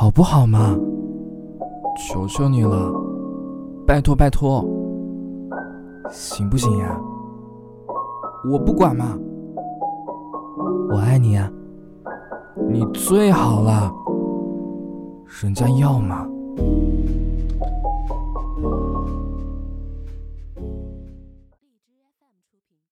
好不好嘛？求求你了拜托拜托。行不行呀？我不管嘛。我爱你呀你最好了。人家要嘛。